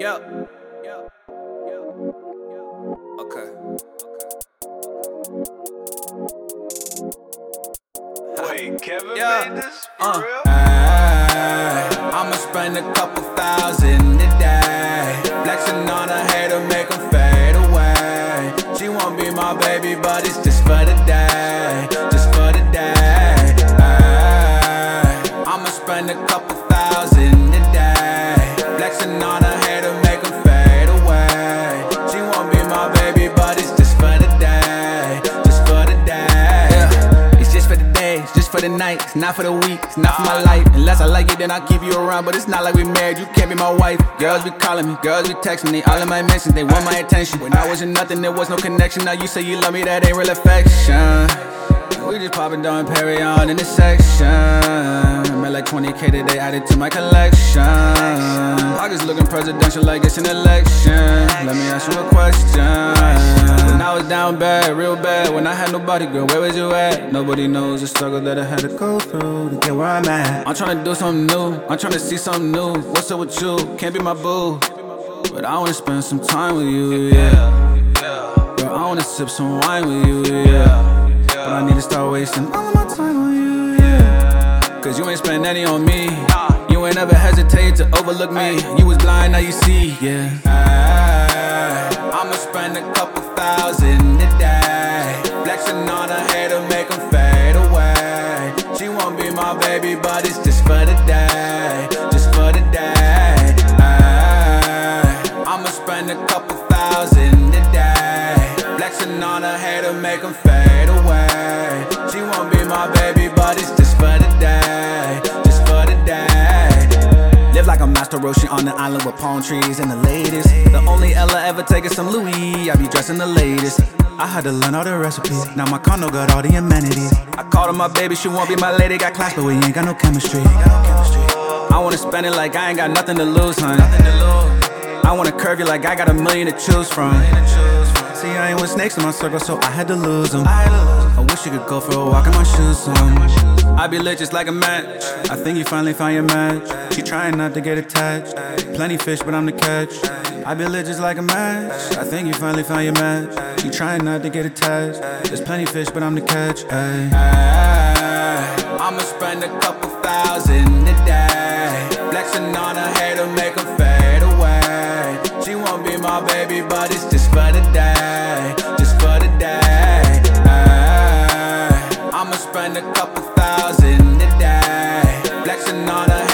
Yeah. Okay. Wait, Kevin Yeah. made this? For Uh, real? ay, I'ma spend a couple thousand today. Flexing on a hater, make 'em fade away. She won't be my baby, but it's just for the day. Just for the day. Ay, I'ma spend a couple thousand today. Flexing on a for the night. It's not for the week, it's not for my life. Unless I like it, then I'll keep you around. But it's not like we married, you can't be my wife. Girls be calling me, girls be texting me. All of my mentions, they want my attention. When I wasn't nothing, there was no connection. Now you say you love me, that ain't real affection. We just popping Dom Perignon in the section. Made like 20k today, added to my collection. Pockets looking presidential like it's an election. Let me ask you a question. Down bad, real bad, when I had nobody, girl, where was you at? Nobody knows the struggle that I had to go through to get where I'm at. I'm trying to do something new, I'm trying to see something new. What's up with you? Can't be my boo. But I wanna spend some time with you, yeah. Girl, I wanna sip some wine with you, yeah. But I need to start wasting all of my time on you, yeah. Cause you ain't spend any on me. You ain't ever hesitate to overlook me. You was blind, now you see, yeah. I'ma spend a couple thousand today. Flexing on a hater, make 'em fade away. She won't be my baby, but it's just for the day. Just for the day. Ay, I'ma spend a couple thousand today. Flexing on a hater, make 'em fade away. Master Roshi on the island with palm trees and the latest. The only Ella ever taking some Louis. I be dressing the latest. I had to learn all the recipes. Now my condo got all the amenities. I called her my baby, she won't be my lady. Got class, but we ain't got no chemistry. I wanna spend it like I ain't got nothing to lose, hun. I wanna curve you like I got a million to choose from. See, I ain't with snakes in my circle, so I had to lose them. I wish you could go for a walk in my shoes, son. I be lit just like a match. I think you finally found your match. She trying not to get attached. Plenty fish, but I'm the catch. I be lit just like a match. I think you finally found your match. She trying not to get attached. There's plenty fish, but I'm the catch. Ay. I'ma spend a couple thousand. Baby, but it's just for the day, just for the day. Ay, I'ma spend a couple thousand a day, flexing all the.